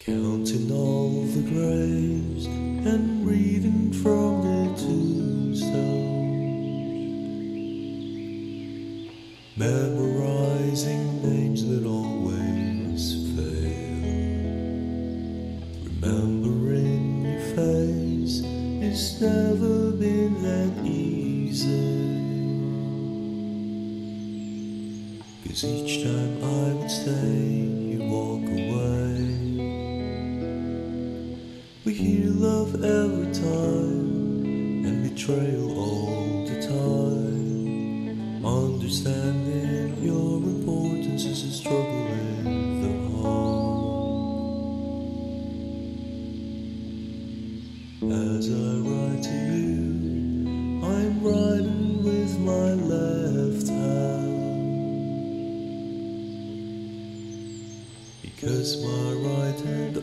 Counting all the graves and reading from their tombstones. Memorizing names that always fail. Remembering your face, it's never been that easy. Cause each time I would stay, hear love every time and betrayal all the time. Understanding your importance is a struggle with the heart. As I write to you, I'm writing with my left hand. Because my right hand